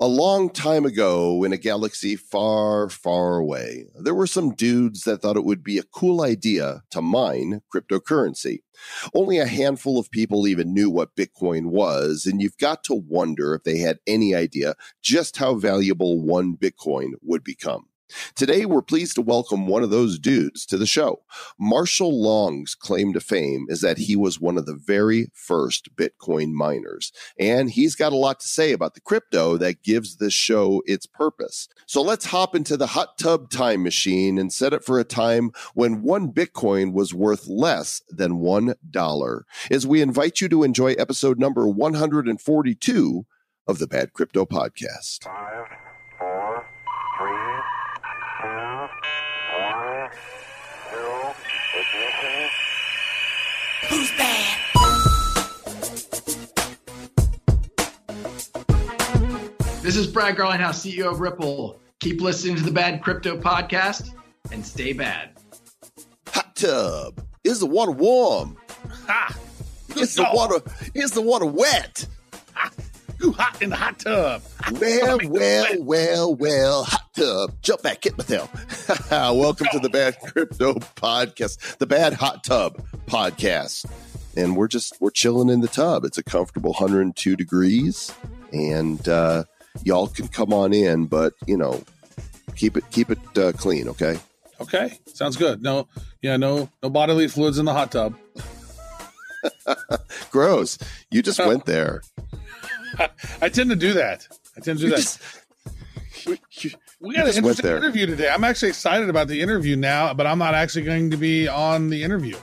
A long time ago, in a galaxy far, far away, there were some dudes that thought it would be a cool idea to mine cryptocurrency. Only a handful of people even knew what Bitcoin was, and you've got to wonder if they had any idea just how valuable one Bitcoin would become. Today, we're pleased to welcome one of those dudes to the show. Marshall Long's claim to fame is that he was one of the very first Bitcoin miners, and he's got a lot to say about the crypto that gives this show its purpose. So let's hop into the hot tub time machine and set it for a time when one Bitcoin was worth less than $1. As we invite you to enjoy episode number 142 of the Bad Crypto Podcast. Five, four, three, two, one, zero, ignition. Who's bad? This is Brad Garlinghouse, CEO of Ripple. Keep listening to the Bad Crypto Podcast and stay bad. Hot tub. Is the water warm? Ha! Is the water is the water wet? You hot in the hot tub. Well, well, well, well, hot tub. Jump back, hit myself. Welcome to the Bad Crypto Podcast, the Bad Hot Tub Podcast. And we're just we're chilling in the tub. It's a comfortable 102 degrees, and uh, y'all can come on in, but you know, keep it keep it uh, clean, okay? Okay, sounds good. No, yeah, no, no bodily fluids in the hot tub. Gross. You just went there. I tend to do that. I tend to do You that. just- you- we got an interesting interview today. I'm actually excited about the interview now, but I'm not actually going to be on the interview.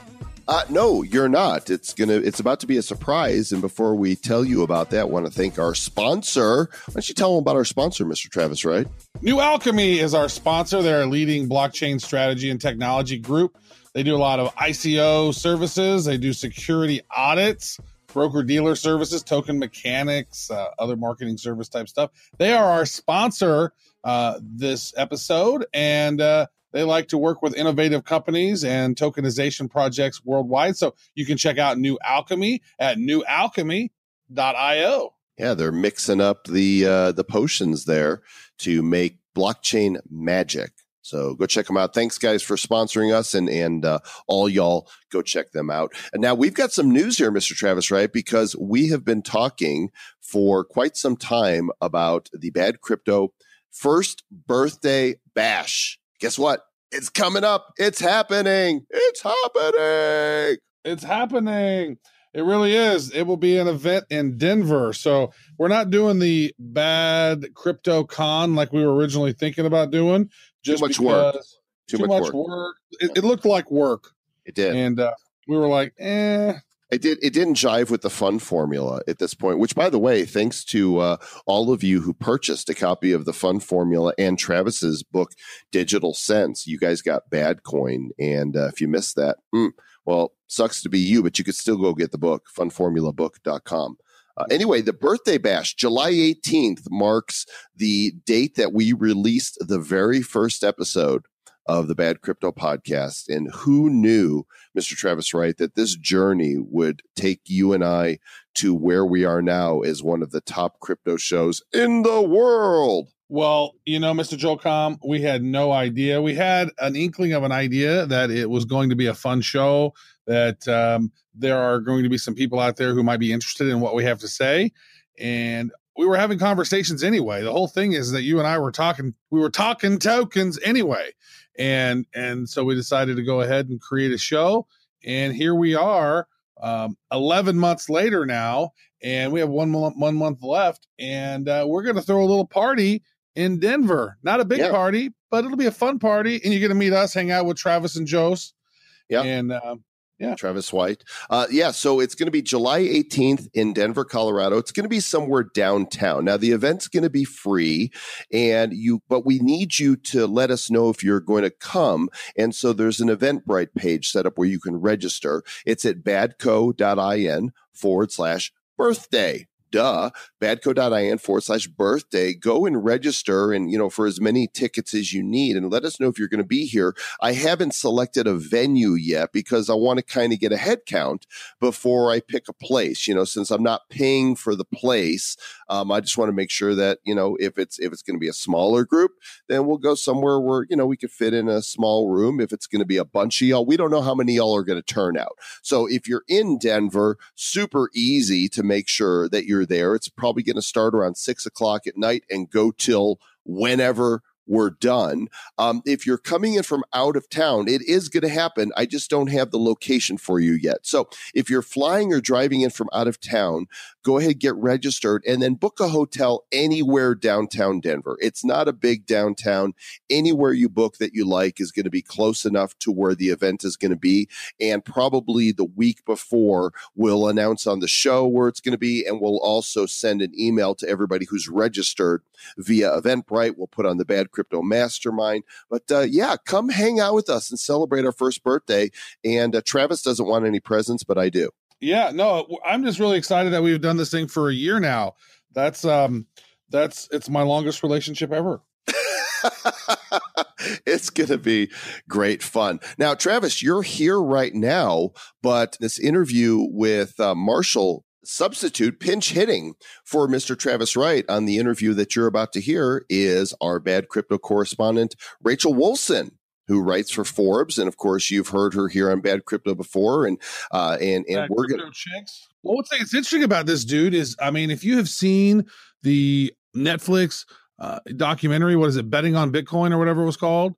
Uh, no, you're not. It's gonna. It's about to be a surprise. And before we tell you about that, I want to thank our sponsor. Why don't you tell them about our sponsor, Mr. Travis? Right? New Alchemy is our sponsor. They're a leading blockchain strategy and technology group. They do a lot of ICO services. They do security audits, broker dealer services, token mechanics, uh, other marketing service type stuff. They are our sponsor uh, this episode, and uh, they like to work with innovative companies and tokenization projects worldwide. So you can check out New Alchemy at newalchemy.io. Yeah, they're mixing up the uh, the potions there to make blockchain magic. So go check them out. Thanks, guys, for sponsoring us, and and uh, all y'all go check them out. And now we've got some news here, Mr. Travis, right? Because we have been talking for quite some time about the Bad Crypto first birthday bash. Guess what? It's coming up. It's happening. It's happening. It's happening. It really is. It will be an event in Denver. So we're not doing the bad crypto con like we were originally thinking about doing. Just much work. Too, Too, much, work. It, it looked like work, It did. and uh, we were like, "eh." It did. It didn't jive with the fun formula at this point. Which, by the way, thanks to uh, all of you who purchased a copy of the fun formula and Travis's book, Digital Sense, you guys got Bad Coin. And uh, if you missed that, mm, well, sucks to be you, but you could still go get the book, funformulabook.com. Uh, anyway, the birthday bash, July 18th, marks the date that we released the very first episode of the Bad Crypto Podcast. And who knew, Mr. Travis Wright, that this journey would take you and I to where we are now as one of the top crypto shows in the world? Well, you know, Mr. Joel Comm, we had no idea. We had an inkling of an idea that it was going to be a fun show, that um, there are going to be some people out there who might be interested in what we have to say. And we were having conversations anyway. The whole thing is that you and I were talking, we were talking tokens anyway. And and so we decided to go ahead and create a show. And here we are, um, 11 months later now, and we have one month, one month left. And uh, we're going to throw a little party in Denver. Not a big Yeah. party, but it'll be a fun party. And you're going to meet us, hang out with Travis and Jose. Yeah. And uh, Travis White. Uh, yeah, so it's going to be July 18th in Denver, Colorado. It's going to be somewhere downtown. Now the event's going to be free and you but we need you to let us know if you're going to come. And so there's an Eventbrite page set up where you can register. It's at badco.in forward slash birthday duh, badco.in forward slash birthday. Go and register and, you know, for as many tickets as you need and let us know if you're going to be here. I haven't selected a venue yet because I want to kind of get a head count before I pick a place, you know, since I'm not paying for the place. Um, I just want to make sure that, you know, if it's, if it's going to be a smaller group, then we'll go somewhere where, you know, we could fit in a small room. If it's going to be a bunch of y'all, we don't know how many y'all are going to turn out. So if you're in Denver, super easy to make sure that you're there. It's probably going to start around six o'clock at night and go till whenever we're done. Um, if you're coming in from out of town, it is going to happen. I just don't have the location for you yet. So if you're flying or driving in from out of town, go ahead, get registered, and then book a hotel anywhere downtown Denver. It's not a big downtown. Anywhere you book that you like is going to be close enough to where the event is going to be. And probably the week before, we'll announce on the show where it's going to be. And we'll also send an email to everybody who's registered via Eventbrite. We'll put on the Bad Crypto Mastermind. But uh, yeah, come hang out with us and celebrate our first birthday. And uh, Travis doesn't want any presents, but I do. Yeah, no, I'm just really excited that we've done this thing for a year now. That's um that's it's my longest relationship ever. it's going to be great fun. Now, Travis, you're here right now, but this interview with uh, Marshall substitute pinch hitting for Mr. Travis Wright on the interview that you're about to hear is our bad crypto correspondent, Rachel Wolfson. Who writes for Forbes, and of course you've heard her here on Bad Crypto before, and uh, and and Bad we're gonna chicks. Well, what's it's interesting about this dude is, I mean, if you have seen the Netflix uh, documentary, what is it, betting on Bitcoin or whatever it was called?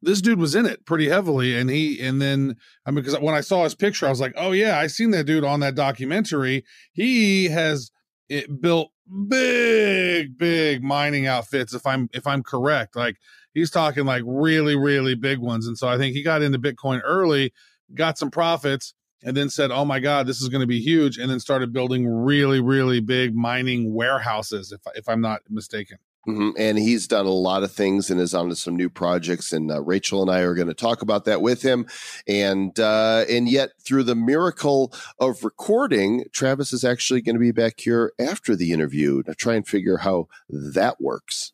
This dude was in it pretty heavily, and he and then I mean, because when I saw his picture, I was like, oh yeah, I seen that dude on that documentary. He has it built big, big mining outfits. If I'm if I'm correct, like he's talking like really, really big ones. And so I think he got into Bitcoin early, got some profits, and then said, "Oh my God, this is going to be huge," and then started building really, really big mining warehouses. If if I'm not mistaken. Mhm. And he's done a lot of things and is on to some new projects. And uh, Rachel and I are going to talk about that with him. And uh, and yet, through the miracle of recording, Travis is actually going to be back here after the interview to try and figure how that works.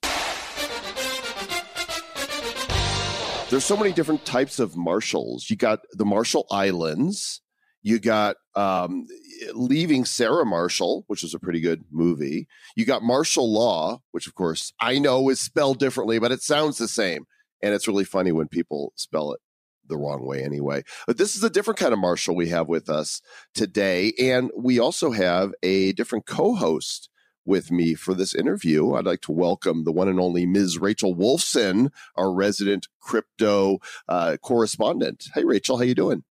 There's so many different types of marshals. You got the Marshall Islands. You got um, leaving Sarah Marshall, which is a pretty good movie. You got martial law, which of course I know is spelled differently, but it sounds the same. And it's really funny when people spell it the wrong way anyway. But this is a different kind of marshal we have with us today. And we also have a different co host with me for this interview. I'd like to welcome the one and only Ms. Rachel Wolfson, our resident crypto uh, correspondent. Hey, Rachel, how you doing?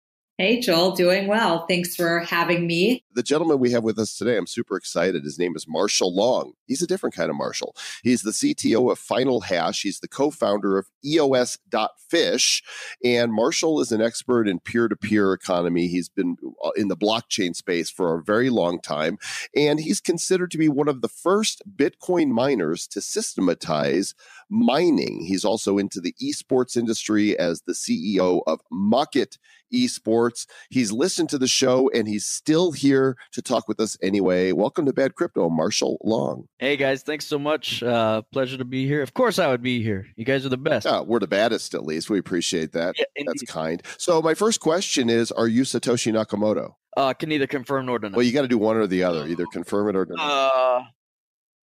Hey, Joel, doing well. Thanks for having me. The gentleman we have with us today, I'm super excited. His name is Marshall Long. He's a different kind of Marshall. He's the CTO of FinalHash. He's the co-founder of E EOS.fish. And Marshall is an expert in peer-to-peer economy. He's been uh, in the blockchain space for a very long time. And he's considered to be one of the first Bitcoin miners to systematize mining. He's also into the esports industry as the CEO of Mockit Esports. He's listened to the show and he's still here to talk with us anyway. Welcome to Bad Crypto, Marshall Long. Hey guys, thanks so much. Uh, pleasure to be here. Of course, I would be here. You guys are the best. Yeah, we're the baddest, at least. We appreciate that. Yeah, That's kind. So, my first question is Are you Satoshi Nakamoto? Uh, can neither confirm nor deny. Well, you got to do one or the other, either confirm it or deny. uh,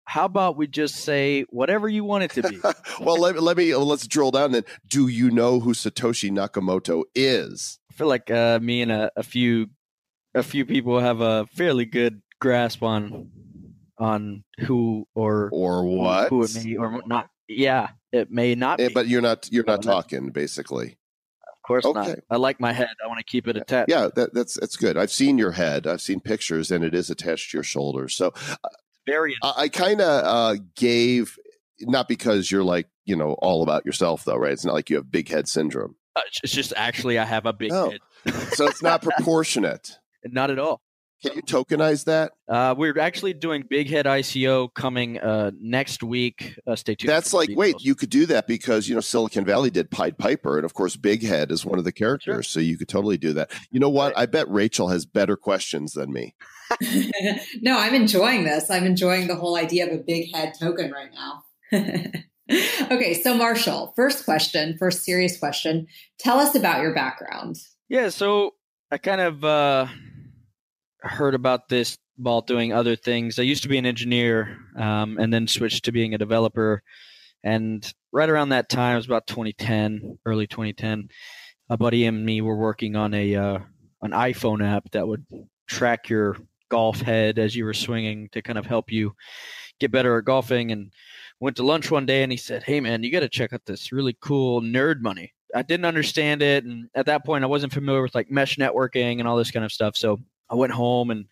how about we just say whatever you want it to be? well, let, let me let's drill down then. Do you know who Satoshi Nakamoto is? I feel like uh, me and a, a few, a few people have a fairly good grasp on, on who or Or what? who it may or not. Yeah, it may not. Eh, Be. but you're not you're not no. talking basically. of course okay. not. I like my head. I want to keep it attached. Yeah, that, that's that's good. I've seen your head. I've seen pictures, and it is attached to your shoulders. So Very. I, I kind of uh, gave not because you're like you know all about yourself though, right? It's not like you have big head syndrome. Uh, it's just actually I have a big Oh. head. So it's not proportionate. Not at all. Can you tokenize that? Uh, we're actually doing Big Head ICO coming uh, next week. Uh, stay tuned. That's like, wait, you could do that because, you know, Silicon Valley did Pied Piper. And of course, Big Head is one of the characters. So you could totally do that. You know what? I bet Rachel has better questions than me. no, I'm enjoying this. I'm enjoying the whole idea of a big head token right now. okay, so Marshall, first question, first serious question. Tell us about your background. Yeah, so I kind of uh, heard about this while doing other things. I used to be an engineer um, and then switched to being a developer. And right around that time, it was about 2010, early 2010. A buddy and me were working on a uh, an iPhone app that would track your golf head as you were swinging to kind of help you get better at golfing. And went to lunch one day, and he said, "Hey, man, you got to check out this really cool Nerd Money." I didn't understand it, and at that point, I wasn't familiar with like mesh networking and all this kind of stuff. So I went home and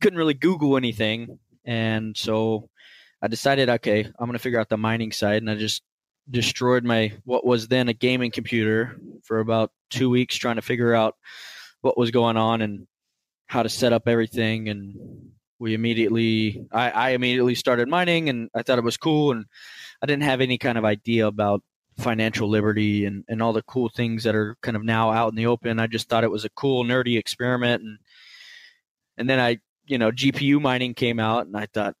couldn't really Google anything, and so I decided, okay, I'm going to figure out the mining side, and I just destroyed my what was then a gaming computer for about two weeks trying to figure out what was going on and how to set up everything and we immediately I, I immediately started mining and i thought it was cool and i didn't have any kind of idea about financial liberty and, and all the cool things that are kind of now out in the open. I just thought it was a cool nerdy experiment and and then i you know gpu mining came out and i thought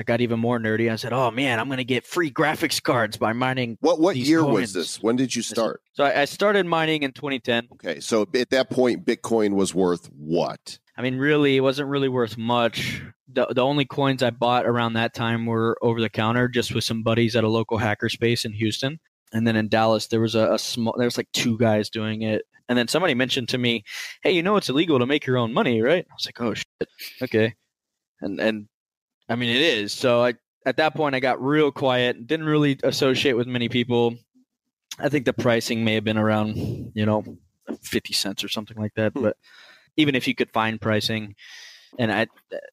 i got even more nerdy i said oh man i'm going to get free graphics cards by mining What what year coins. was this? When did you start? so I, I started mining in 2010 Okay, so at that point, Bitcoin was worth what? I mean, really, it wasn't really worth much. The, the only coins I bought around that time were over the counter, just with some buddies at a local hackerspace in Houston. And then in Dallas, there was a, a small, there was like two guys doing it. And then somebody mentioned to me, "Hey, you know it's illegal to make your own money, right?" I was like, "Oh shit, okay." And and I mean, it is. So I at that point, I got real quiet. Didn't really associate with many people. I think the pricing may have been around, you know, fifty cents or something like that. Hmm. But even if you could find pricing, and at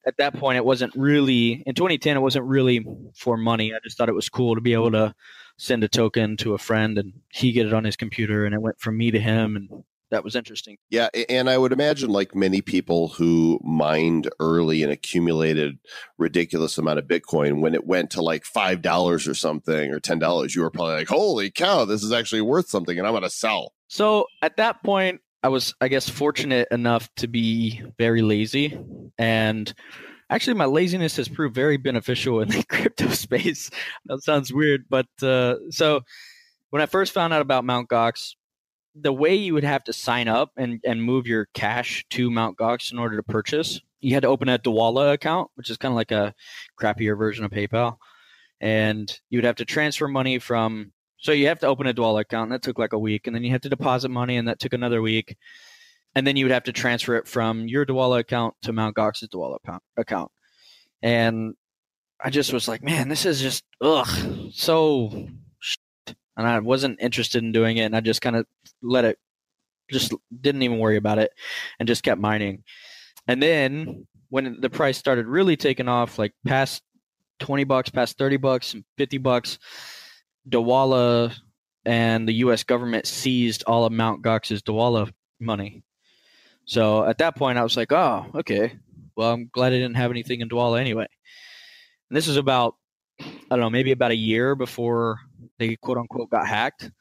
at that point, it wasn't really in 2010. It wasn't really for money. I just thought it was cool to be able to send a token to a friend and he get it on his computer, and it went from me to him, and that was interesting. Yeah, and I would imagine like many people who mined early and accumulated ridiculous amount of Bitcoin, when it went to like five dollars or something or ten dollars, you were probably like, "Holy cow, this is actually worth something," and I'm going to sell. So at that point, I was, I guess, fortunate enough to be very lazy. And actually, my laziness has proved very beneficial in the crypto space. That sounds weird. But uh, so when I first found out about Mt. Gox, the way you would have to sign up and, and move your cash to Mount Gox in order to purchase, you had to open a Dwolla account, which is kind of like a crappier version of PayPal. And you would have to transfer money from so you have to open a Dwolla account, and that took like a week, and then you have to deposit money, and that took another week, and then you would have to transfer it from your Dwolla account to Mount Gox's Dwolla account-. And I just was like, man, this is just ugh, so. And I wasn't interested in doing it, and I just kind of let it, just didn't even worry about it, and just kept mining. And then when the price started really taking off, like past twenty bucks, past thirty bucks, fifty bucks. Dwolla and the U.S. government seized all of Mount Gox's Dwolla money. So at that point, I was like, "Oh, okay. Well, I'm glad I didn't have anything in Dwolla anyway." And this is about, I don't know, maybe about a year before they quote unquote got hacked.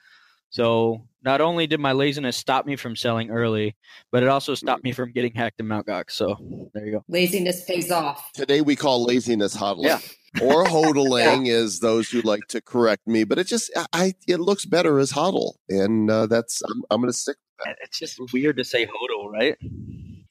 So not only did my laziness stop me from selling early, but it also stopped me from getting hacked in Mount Gox. So there you go. Laziness pays off. Today we call laziness hodling. Yeah. or hodling is those who like to correct me, but it just I it looks better as hodl, and uh, that's I'm, I'm going to stick. It's just weird to say hodl, right?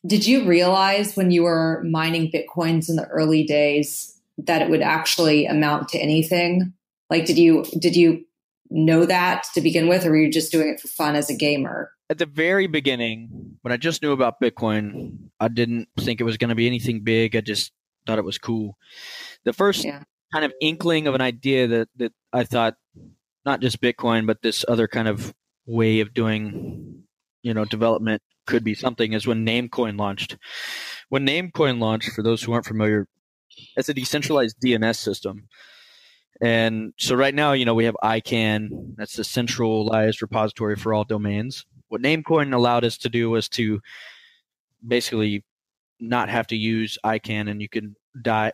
Did you realize when you were mining Bitcoins in the early days that it would actually amount to anything? Like, did you, did you know that to begin with, or were you just doing it for fun as a gamer? at the very beginning, when I just knew about Bitcoin, I didn't think it was going to be anything big. I just thought it was cool. The first Yeah. kind of inkling of an idea that, that I thought not just Bitcoin, but this other kind of way of doing, you know, development could be something is when Namecoin launched. When Namecoin launched, for those who aren't familiar, it's a decentralized DNS system. And so right now, you know, we have ICANN, that's the centralized repository for all domains. What Namecoin allowed us to do was to basically not have to use ICANN and you can buy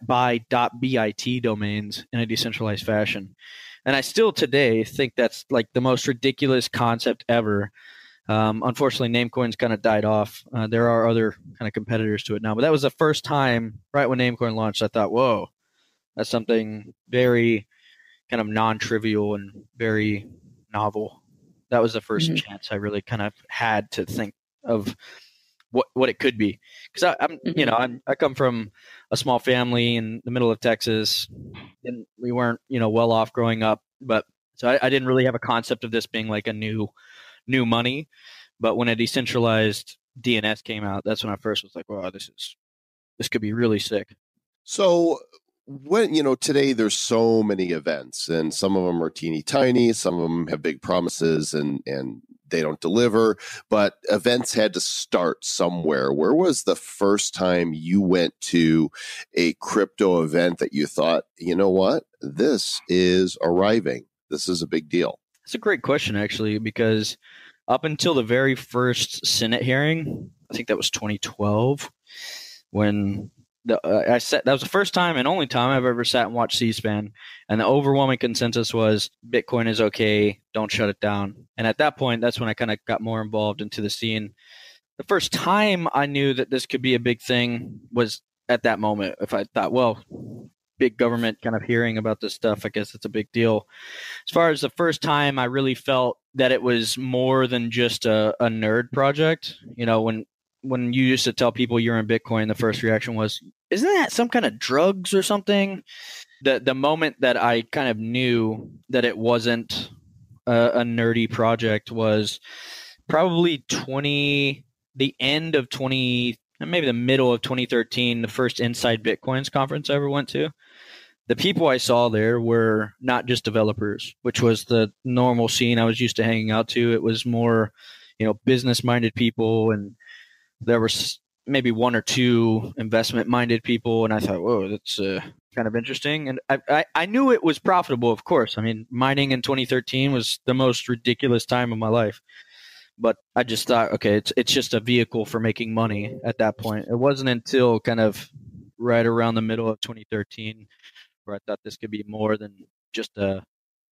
.bit domains in a decentralized fashion. And I still today think that's like the most ridiculous concept ever. Um, unfortunately, Namecoin's kind of died off. Uh, there are other kind of competitors to it now, but that was the first time, right when Namecoin launched, I thought, whoa, that's something very kind of non-trivial and very novel. That was the 1st Mhm. chance I really kind of had to think of what what it could be because I'm you Mhm. know I'm, I come from a small family in the middle of Texas and we weren't you know well off growing up but so I, I didn't really have a concept of this being like a new new money but when a decentralized DNS came out that's when I first was like wow this is this could be really sick So when you know today there's so many events and some of them are teeny tiny some of them have big promises and and they don't deliver but events had to start somewhere. Where was the first time you went to a crypto event that you thought you know what? This is arriving. This is a big deal. It's a great question, actually, because up until the very first Senate hearing, I think that was 2012, when the uh, I said That was the first time and only time I've ever sat and watched C-SPAN, and the overwhelming consensus was Bitcoin is okay, don't shut it down. And at that point, that's when I kind of got more involved into the scene. The first time I knew that this could be a big thing was at that moment. If I thought, well, big government kind of hearing about this stuff, I guess it's a big deal as far as the first time I really felt that it was more than just a, a nerd project, you know, when when you used to tell people you're in Bitcoin, the first reaction was, "Isn't that some kind of drugs or something?" The the moment that I kind of knew that it wasn't a, a nerdy project was probably twenty the end of twenty maybe the middle of 2013 the first inside bitcoins conference i ever went to the people I saw there were not just developers, which was the normal scene I was used to hanging out to. It was more, you know, business minded people, and there was maybe one or two investment minded people. And I thought, whoa, that's uh, kind of interesting. And I, I, I knew it was profitable, of course. I mean, mining in 2013 was the most ridiculous time of my life. But I just thought, okay, it's it's just a vehicle for making money at that point. It wasn't until kind of right around the middle of 2013 where I thought this could be more than just a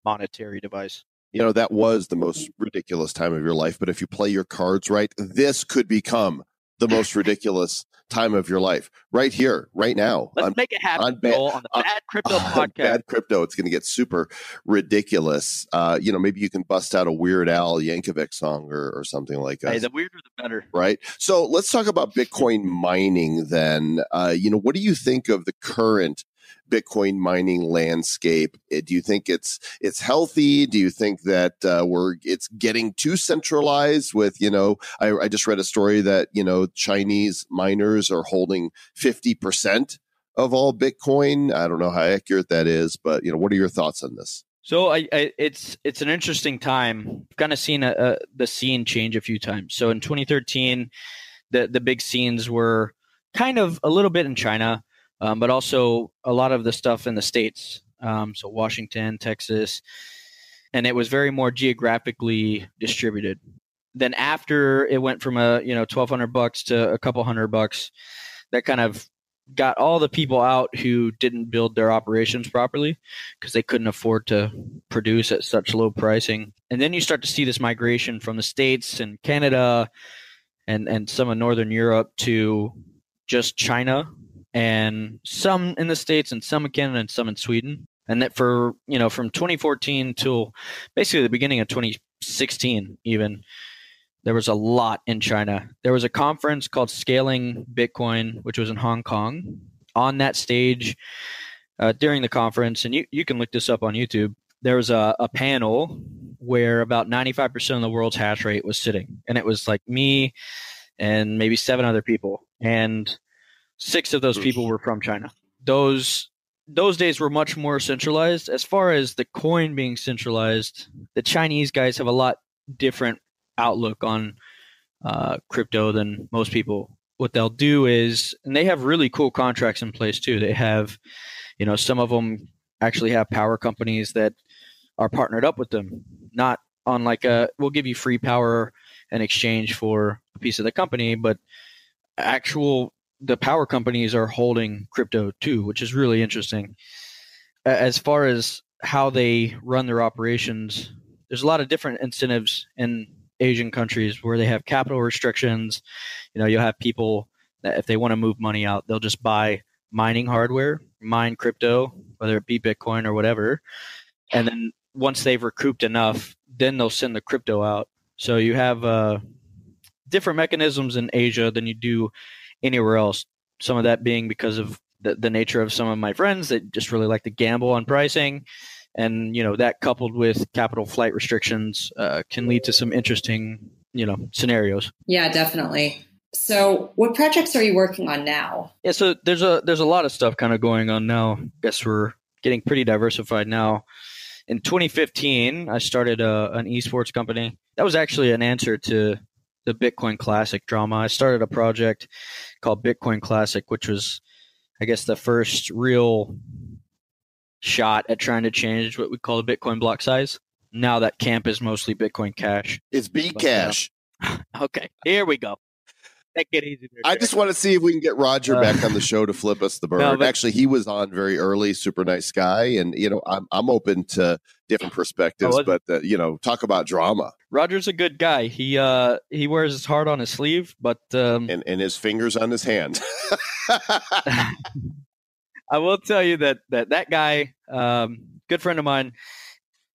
monetary device. you know that was the most ridiculous time of your life but if you play your cards right this could become the most ridiculous time of your life right here right now Let's on, make it happen, on bad- on the Bad Crypto on Podcast. bad crypto it's going to get super ridiculous uh you know maybe you can bust out a weird al yankovic song or, or something like that Hey, the weirder the better. right? So let's talk about Bitcoin mining then. Uh, you know, what do you think of the current Bitcoin mining landscape? Uh, Do you think it's it's healthy? Do you think that uh, we're it's getting too centralized? With you know, I, I just read a story that you know Chinese miners are holding fifty percent of all Bitcoin. I don't know how accurate that is, but you know, what are your thoughts on this? So I, I it's it's an interesting time. I've kind of seen a, a, the scene change a few times. So in 2013, the the big scenes were kind of a little bit in China, um, but also a lot of the stuff in the states. Um, so Washington, Texas, and it was very more geographically distributed. Then after it went from a you know 1,200 bucks to a couple hundred bucks, that kind of got all the people out who didn't build their operations properly because they couldn't afford to produce at such low pricing. And then you start to see this migration from the states and Canada and and some of northern Europe to just China and some in the states and some in Canada and some in Sweden. And that for, you know, from 2014 till basically the beginning of 2016 even there was a lot in China. There was a conference called Scaling Bitcoin, which was in Hong Kong. On that stage, uh, during the conference, and you, you can look this up on YouTube, there was a, a panel where about 95% of the world's hash rate was sitting. And it was like me and maybe seven other people. And six of those people were from China. Those those days were much more centralized. As far as the coin being centralized, the Chinese guys have a lot different outlook on uh, crypto than most people. What they'll do is, and they have really cool contracts in place too. They have, you know, some of them actually have power companies that are partnered up with them, not on like a we'll give you free power in exchange for a piece of the company, but actual the power companies are holding crypto too, which is really interesting. As far as how they run their operations, there's a lot of different incentives in Asian countries where they have capital restrictions. You know, you'll have people that if they want to move money out, they'll just buy mining hardware, mine crypto, whether it be Bitcoin or whatever. And then once they've recouped enough, then they'll send the crypto out. So you have uh, different mechanisms in Asia than you do anywhere else. Some of that being because of the, the nature of some of my friends that just really like to gamble on pricing. And, you know, that coupled with capital flight restrictions uh, can lead to some interesting, you know, scenarios. Yeah, definitely. So, what projects are you working on now? Yeah, so there's a there's a lot of stuff kind of going on now. I guess we're getting pretty diversified now. In 2015, I started a, an esports company. That was actually an answer to the Bitcoin Classic drama. I started a project called Bitcoin Classic, which was, I guess, the first real shot at trying to change what we call the Bitcoin block size. Now that camp is mostly Bitcoin Cash. It's B Cash. Okay, here we go. Take it easy. There, I just want to see if we can get Roger Uh, back on the show to flip us the bird. No, but- Actually, he was on very early, super nice guy, and you know, I'm I'm open to different perspectives, Oh, but uh, you know, talk about drama Roger's a good guy. He uh he wears his heart on his sleeve, but um, and and his fingers on his hand. I will tell you that that that guy, um, good friend of mine.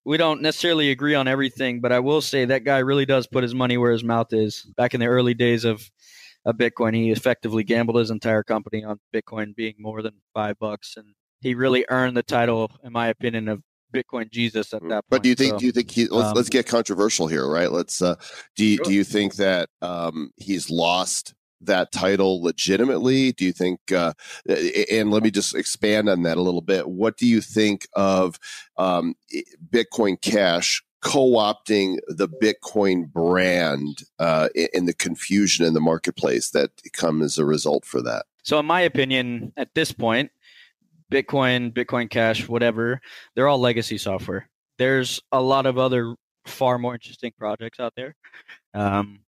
We don't necessarily agree on everything, but I will say that guy really does put his money where his mouth is. Back in the early days of, of Bitcoin, he effectively gambled his entire company on Bitcoin being more than five bucks, and he really earned the title, in my opinion, of Bitcoin Jesus at that point. But do you think? So, do you think he? Let's um, let's get controversial here, right? Let's. uh Do you Sure. do you think that um he's lost that title legitimately? Do you think? uh And let me just expand on that a little bit. What do you think of um Bitcoin Cash? Co-opting the Bitcoin brand uh, and the confusion in the marketplace that come as a result for that. So, in my opinion, at this point, Bitcoin, Bitcoin Cash, whatever, they're all legacy software. There's a lot of other far more interesting projects out there um,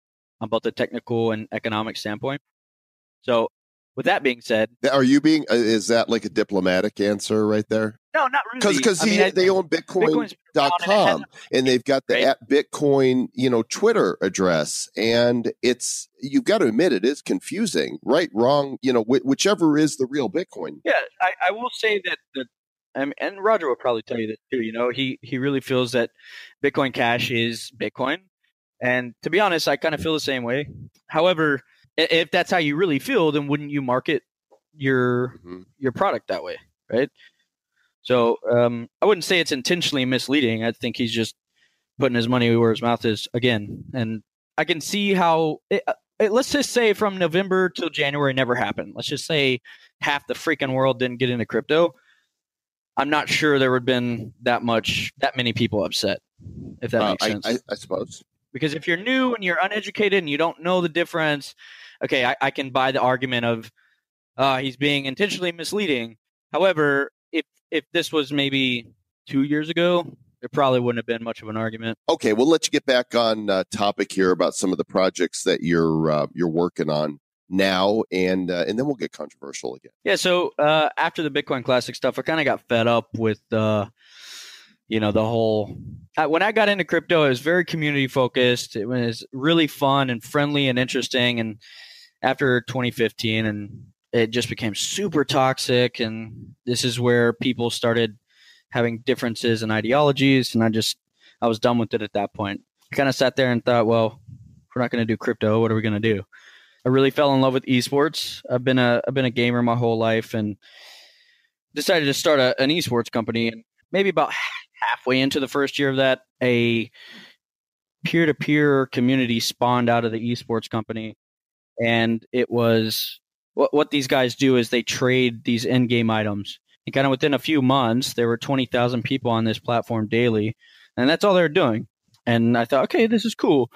the technical and economic standpoint. So, with that being said, Are you being? uh, Is that like a diplomatic answer right there? no, not really. Because I mean, I- they own Bitcoin. Dot and and they've got the Right. at bitcoin you know twitter address and it's you've got to admit it is confusing right wrong you know wh- whichever is the real bitcoin Yeah, I, I will say that the um, and Roger will probably tell you that too. You know, he he really feels that Bitcoin Cash is Bitcoin, and to be honest, I kind of feel the same way. However, if that's how you really feel, then wouldn't you market your Mhm. your product that way, right? So um, I wouldn't say it's intentionally misleading. I think he's just putting his money where his mouth is again, and I can see how. It, it, let's just say from November till January never happened. Let's just say half the freaking world didn't get into crypto. I'm not sure there would have been that much, that many people upset, if that Uh, makes I, sense. I, I suppose because if you're new and you're uneducated and you don't know the difference, okay, I, I can buy the argument of uh, he's being intentionally misleading. However, if if this was maybe two years ago, there probably wouldn't have been much of an argument. okay we'll let you get back on uh, topic here about some of the projects that you're uh, you're working on now and uh, and then we'll get controversial again Yeah, so uh, after the Bitcoin Classic stuff, I kind of got fed up with uh, you know the whole. I, when I got into crypto, it was very community focused. It was really fun and friendly and interesting. And after 2015, and it just became super toxic. And this is where people started having differences in ideologies, and I just I was done with it at that point. I kind of sat there and thought, well, we're not going to do crypto. What are we going to do? I really fell in love with esports. I've been a I've been a gamer my whole life, and decided to start a, an esports company. And maybe about halfway into the first year of that, a peer to peer community spawned out of the esports company, and it was what what these guys do is they trade these end game items. And kind of within a few months, there were twenty thousand people on this platform daily, and that's all they're doing. And I thought, okay, this is cool.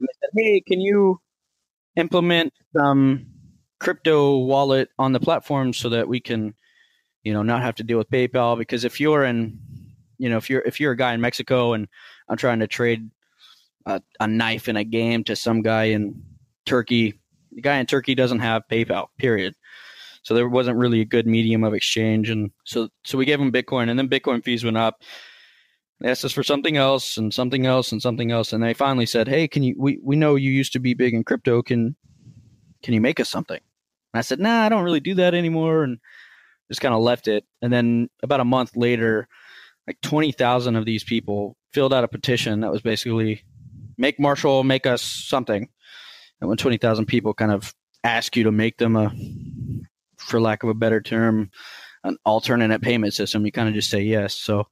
And said, hey, can you implement some crypto wallet on the platform so that we can, you know, not have to deal with PayPal? Because if you're in, you know, if you're if you're a guy in Mexico and I'm trying to trade a, a knife in a game to some guy in Turkey, the guy in Turkey doesn't have PayPal. Period. So there wasn't really a good medium of exchange, and so so we gave him Bitcoin, and then Bitcoin fees went up. They asked us for something else and something else and something else, and they finally said, "Hey, can you? We we know you used to be big in crypto. Can can you make us something?" And I said, "Nah, I don't really do that anymore," and just kind of left it. And then about a month later, like twenty thousand of these people filled out a petition that was basically make Marshall make us something. And when twenty thousand people kind of ask you to make them a, for lack of a better term, an alternate payment system, you kind of just say yes. So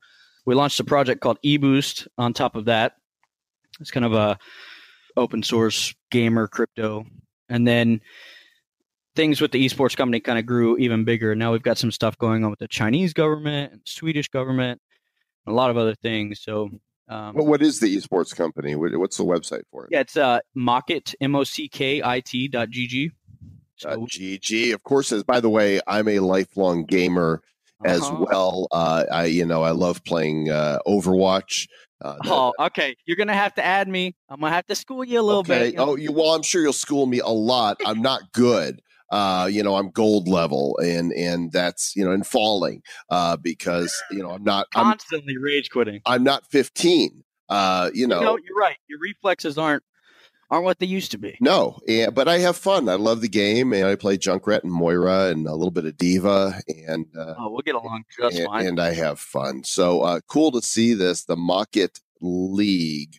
we launched a project called eBoost on top of that. It's kind of a open source gamer crypto. And then things with the esports company kind of grew even bigger. Now we've got some stuff going on with the Chinese government and Swedish government, a lot of other things. So um, Well, what is the esports company? What's the website for it? yeah, it's uh Mockit M O C K I T dot GG. Uh, GG. Of course, as by the way, I'm a lifelong gamer as Uh-huh. well. Uh, I, you know, I love playing uh, Overwatch. Uh, that- Oh, okay. You're gonna have to add me. I'm gonna have to school you a little okay. bit. you know. Oh, you, well, I'm sure you'll school me a lot. I'm not good. Uh, you know, I'm gold level, and and that's you know, and falling uh, because you know I'm not I'm constantly rage quitting. I'm not 15. Uh, you know, no, you're right. Your reflexes aren't aren't what they used to be. No, yeah, but I have fun. I love the game, and I play Junkrat and Moira and a little bit of D.Va, and uh, Oh, we'll get along just and, fine. and I have fun. So uh, cool to see this, the Mockit League.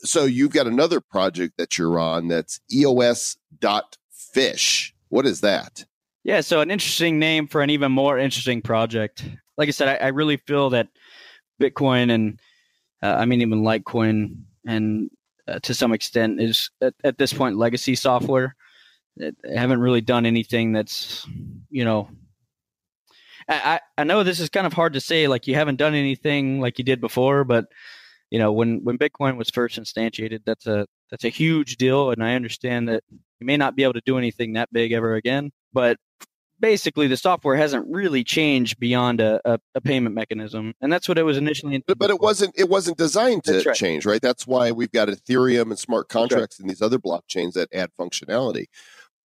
So you've got another project that you're on that's EOS dot fish. What is that? Yeah, so an interesting name for an even more interesting project. Like I said, I, I really feel that Bitcoin and uh, I mean even Litecoin and uh, to some extent is at, at this point legacy software. They haven't really done anything that's you know. I, I I know this is kind of hard to say, like you haven't done anything like you did before, but you know when when Bitcoin was first instantiated, that's a that's a huge deal, and I understand that you may not be able to do anything that big ever again, but basically the software hasn't really changed beyond a, a, a payment mechanism, and that's what it was initially. But, but it wasn't it wasn't designed to right. change, right? That's why we've got Ethereum and smart contracts and these other blockchains that add functionality.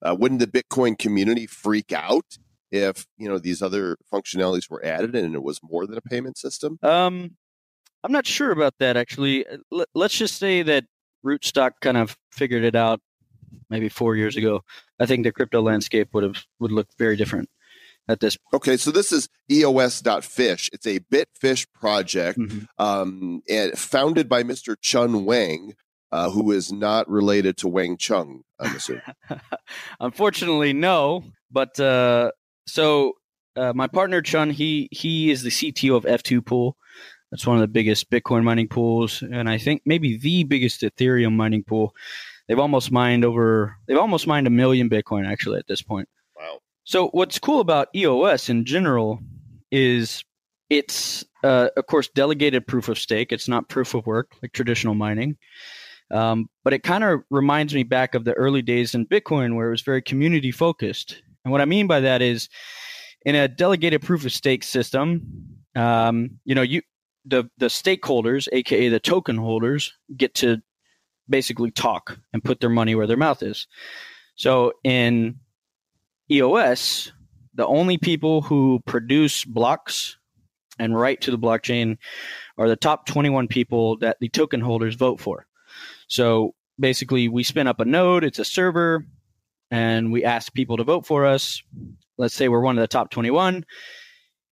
Uh, wouldn't the Bitcoin community freak out if you know these other functionalities were added and it was more than a payment system? Um, I'm not sure about that actually. Uh, Let, let's just say that Rootstock kind of figured it out maybe four years ago. I think the crypto landscape would have would look very different at this. point. Okay, so this is EOS.fish. It's a Bitfish project Mhm. um, and founded by Mr. Chun Wang, uh, who is not related to Wang Chung, I'm assuming. Unfortunately, no. But uh, so uh, my partner Chun, he he is the CTO of F2 Pool. That's one of the biggest Bitcoin mining pools, and I think maybe the biggest Ethereum mining pool. They've almost mined over. They've almost mined a million Bitcoin actually at this point. Wow. So what's cool about EOS in general is it's uh, of course delegated proof of stake. It's not proof of work like traditional mining. Um, but it kind of reminds me back of the early days in Bitcoin where it was very community focused. And what I mean by that is in a delegated proof of stake system, um, you know, you the the stakeholders, aka the token holders, get to basically talk and put their money where their mouth is. So in EOS, the only people who produce blocks and write to the blockchain are the top 21 people that the token holders vote for. So basically, we spin up a node, it's a server, and we ask people to vote for us. Let's say we're one of the top 21.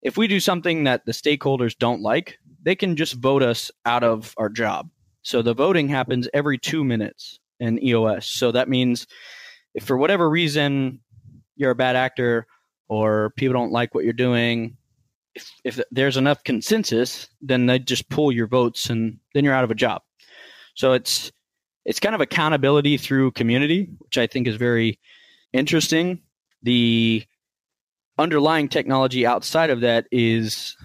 If we do something that the stakeholders don't like, they can just vote us out of our job. So the voting happens every two minutes in EOS. So that means if for whatever reason you're a bad actor or people don't like what you're doing, if, if there's enough consensus, then they just pull your votes and then you're out of a job. So it's it's kind of accountability through community, which I think is very interesting. The underlying technology outside of that is,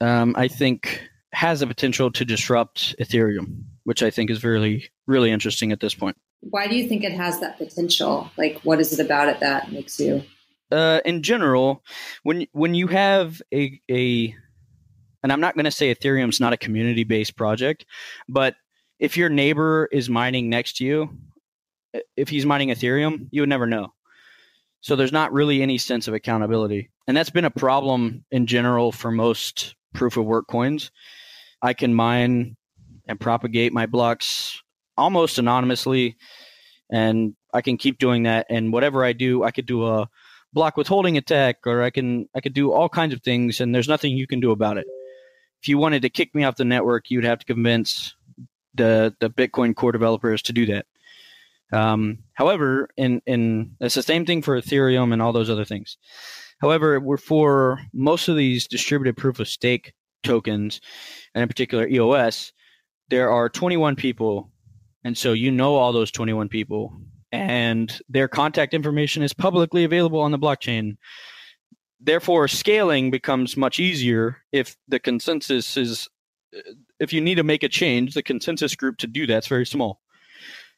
um, I think, has the potential to disrupt Ethereum, which I think is really, really interesting at this point. Why do you think it has that potential? Like, what is it about it that makes you? Uh, in general, when when you have a a, and I'm not going to say Ethereum's not a community based project, but if your neighbor is mining next to you, if he's mining Ethereum, you would never know. So there's not really any sense of accountability. And that's been a problem in general for most proof of work coins. I can mine and propagate my blocks almost anonymously, and I can keep doing that. And whatever I do, I could do a block withholding attack, or I can I could do all kinds of things, and there's nothing you can do about it. If you wanted to kick me off the network, you'd have to convince the the Bitcoin core developers to do that. Um, however, in in it's the same thing for Ethereum and all those other things. However, we're for most of these distributed proof of stake tokens, and in particular EOS, there are 21 people, and so you know all those 21 people, and their contact information is publicly available on the blockchain. Therefore, scaling becomes much easier if the consensus is uh, if you need to make a change, the consensus group to do that's very small.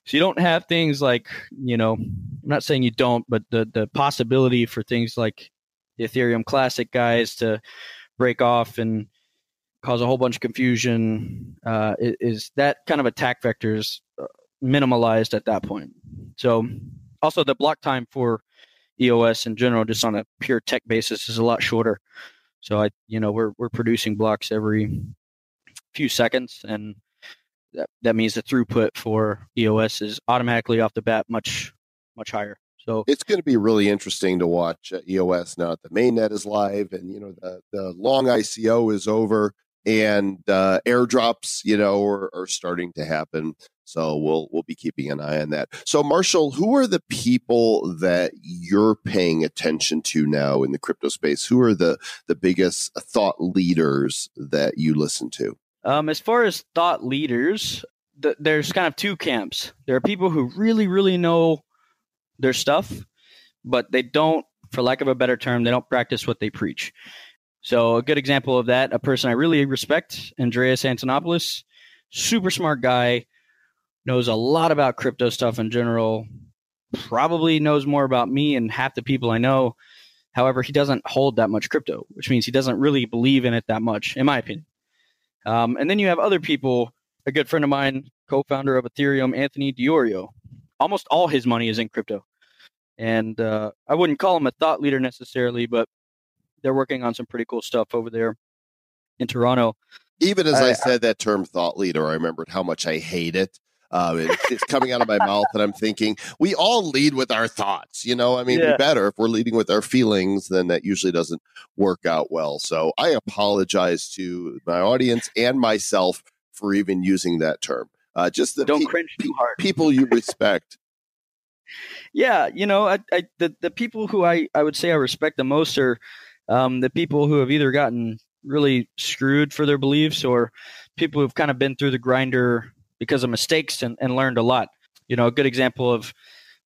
So you don't have things like, you know, I'm not saying you don't, but the the possibility for things like the Ethereum Classic guys to break off and cause a whole bunch of confusion uh, is, that kind of attack vectors uh, minimalized at that point. So also the block time for EOS in general, just on a pure tech basis, is a lot shorter. So I, you know, we're we're producing blocks every few seconds, and that, that means the throughput for EOS is automatically off the bat much much higher. So it's going to be really interesting to watch uh, EOS now that the mainnet is live and you know the the long ICO is over and uh, airdrops you know are, are starting to happen. So we'll we'll be keeping an eye on that. So Marshall, who are the people that you're paying attention to now in the crypto space? Who are the the biggest thought leaders that you listen to? Um, as far as thought leaders, th- there's kind of two camps. There are people who really, really know their stuff, but they don't, for lack of a better term, they don't practice what they preach. So a good example of that, a person I really respect, Andreas Antonopoulos, super smart guy, knows a lot about crypto stuff in general, probably knows more about me and half the people I know. However, he doesn't hold that much crypto, which means he doesn't really believe in it that much, in my opinion. Um, and then you have other people. A good friend of mine, co-founder of Ethereum, Anthony Di Iorio. Almost all his money is in crypto, and uh, I wouldn't call him a thought leader necessarily, but they're working on some pretty cool stuff over there in Toronto. Even as I, I- said that term thought leader, I remembered how much I hate it. Um, it, it's coming out of my mouth, and I'm thinking we all lead with our thoughts. You know, I mean, Yeah. better if we're leading with our feelings, then that usually doesn't work out well. So I apologize to my audience and myself for even using that term. Uh, just the Don't pe- cringe too hard. people you respect. Yeah, you know, I, I the the people who I I would say I respect the most are um, the people who have either gotten really screwed for their beliefs or people who've kind of been through the grinder because of mistakes and, and learned a lot. You know, a good example of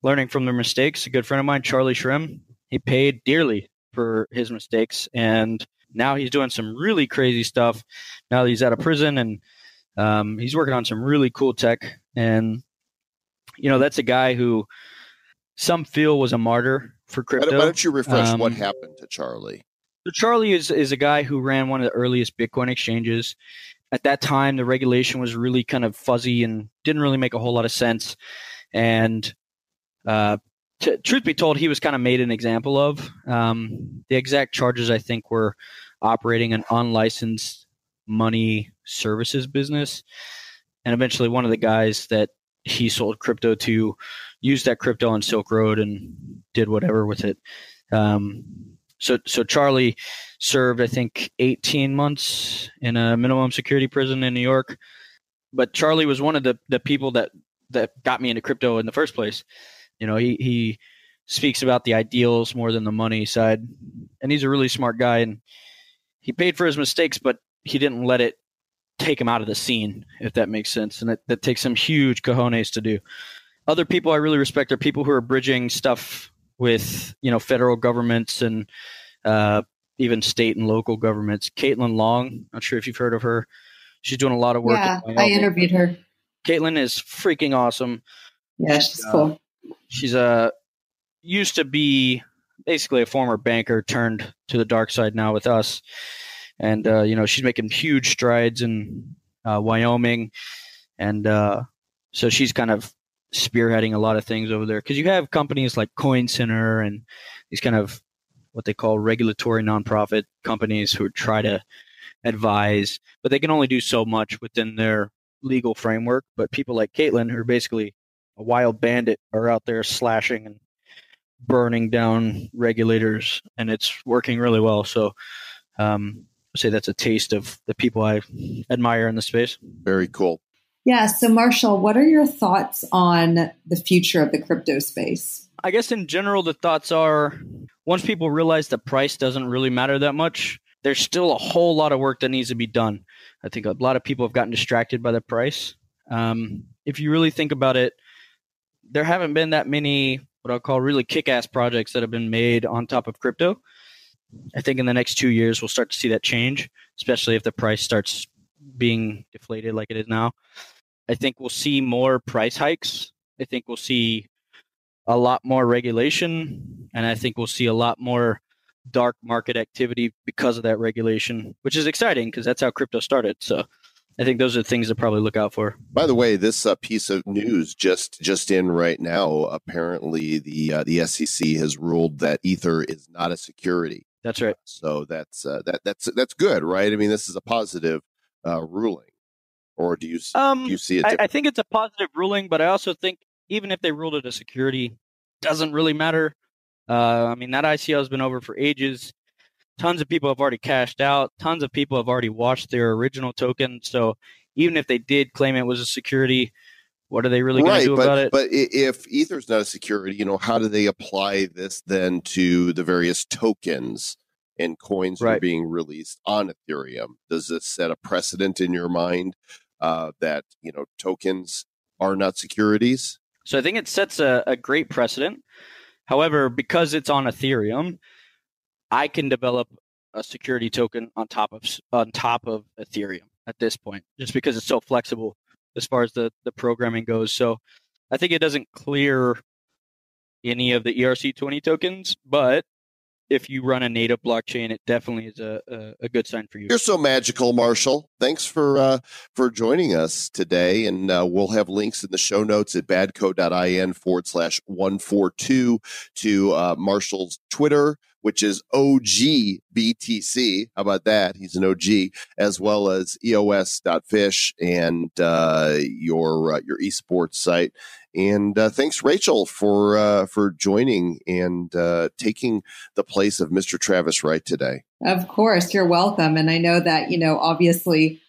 learning from their mistakes. A good friend of mine, Charlie Shrem, he paid dearly for his mistakes, and now he's doing some really crazy stuff. Now that he's out of prison, and um, he's working on some really cool tech. And you know, that's a guy who some feel was a martyr for crypto. why don't you refresh what Um, happened to Charlie? So Charlie is is a guy who ran one of the earliest Bitcoin exchanges. At that time, the regulation was really kind of fuzzy and didn't really make a whole lot of sense. And uh, t- truth be told, he was kind of made an example of. Um, the exact charges, I think, were operating an unlicensed money services business. And eventually, one of the guys that he sold crypto to used that crypto on Silk Road and did whatever with it. Um, so, so Charlie served, I think, 18 months in a minimum security prison in New York. But Charlie was one of the, the people that, that got me into crypto in the first place. You know, he, he speaks about the ideals more than the money side. And he's a really smart guy. And he paid for his mistakes, but he didn't let it take him out of the scene, if that makes sense. And that, that takes some huge cojones to do. Other people I really respect are people who are bridging stuff with, you know, federal governments and uh, even state and local governments. Caitlin Long, not sure if you've heard of her. She's doing a lot of work. yeah, I interviewed her. Caitlin is freaking awesome. Yeah, she's Uh, cool. She's a used to be basically a former banker turned to the dark side now with us, and uh, you know she's making huge strides in uh, Wyoming, and uh, so she's kind of spearheading a lot of things over there because you have companies like Coin Center and these kind of what they call regulatory nonprofit companies who try to advise, but they can only do so much within their legal framework. But people like Caitlin, who are basically a wild bandit, are out there slashing and burning down regulators, and it's working really well. So, um, I'd say that's a taste of the people I admire in the space. Very cool. Yeah. So, Marshall, what are your thoughts on the future of the crypto space? I guess in general, the thoughts are once people realize the price doesn't really matter that much, there's still a whole lot of work that needs to be done. I think a lot of people have gotten distracted by the price. Um, if you really think about it, there haven't been that many what I'll call really kick ass projects that have been made on top of crypto. I think in the next two years, we'll start to see that change, especially if the price starts being deflated like it is now. I think we'll see more price hikes. I think we'll see a lot more regulation, and I think we'll see a lot more dark market activity because of that regulation, which is exciting because that's how crypto started. So I think those are things to probably look out for. By the way, this uh, piece of news just just in right now. Apparently, the uh, the SEC has ruled that Ether is not a security. That's right. So that's uh, that that's that's good, right? I mean, this is a positive uh, ruling. Or do you Um, do you see it? I, I think it's a positive ruling, but I also think even if they ruled it a security, doesn't really matter. Uh, I mean, that ICO has been over for ages. Tons of people have already cashed out. Tons of people have already washed their original token. So even if they did claim it was a security, what are they really going right, to do but, about it? but if Ether's not a security, you know, how do they apply this then to the various tokens and coins that are being released on Ethereum? Does this set a precedent in your mind uh, that you know tokens are not securities? So I think it sets a, a great precedent. However, because it's on Ethereum, I can develop a security token on top of on top of Ethereum at this point, just because it's so flexible as far as the the programming goes. So I think it doesn't clear any of the ERC20 tokens, but if you run a native blockchain, it definitely is a, a, a good sign for you. You're so magical, Marshall. Thanks for uh, for joining us today, and uh, we'll have links in the show notes at badco.in forward slash one four two to uh, Marshall's Twitter, which is OGBTC. How about that? He's an OG, as well as EOS.fish and uh, your uh, your esports site. And uh, thanks, Rachel, for uh, for joining and uh, taking the place of Mr. Travis Wright today. Of course, you're welcome. And I know that, you know, obviously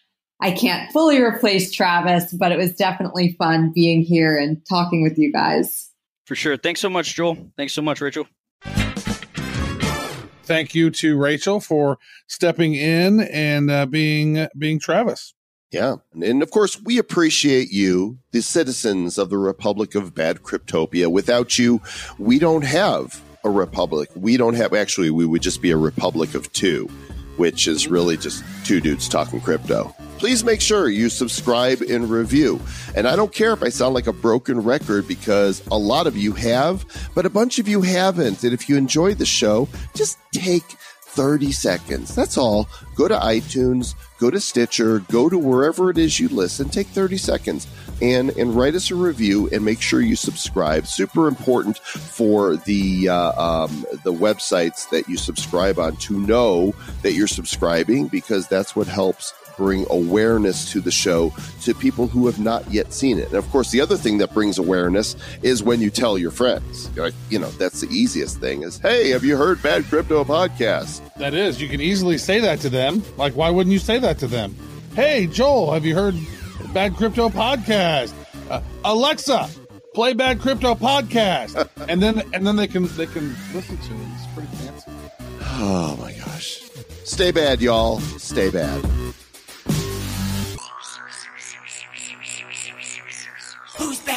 I can't fully replace Travis, but it was definitely fun being here and talking with you guys. For sure. Thanks so much, Joel. Thanks so much, Rachel. Thank you to Rachel for stepping in and uh, being being Travis. Yeah. And, of course, we appreciate you, the citizens of the Republic of Bad Cryptopia. Without you, we don't have a republic. We don't have, actually, we would just be a republic of two, which is really just two dudes talking crypto. Please make sure you subscribe and review. And I don't care if I sound like a broken record because a lot of you have, but a bunch of you haven't. And if you enjoyed the show, just take 30 seconds. That's all. Go to iTunes, go to Stitcher, go to wherever it is you listen. Take 30 seconds and and write us a review and make sure you subscribe. Super important for the uh, um, the websites that you subscribe on to know that you're subscribing because that's what helps bring awareness to the show to people who have not yet seen it. And of course, the other thing that brings awareness is when you tell your friends. You know, that's the easiest thing is, hey, have you heard Bad Crypto Podcast? That is, you can easily say that to them. Like, why wouldn't you say that to them? Hey, Joel, have you heard Bad Crypto Podcast? Uh, Alexa, play Bad Crypto Podcast, and then and then they can they can listen to it. It's pretty fancy. Oh my gosh. Stay bad, y'all. Stay bad. Who's bad?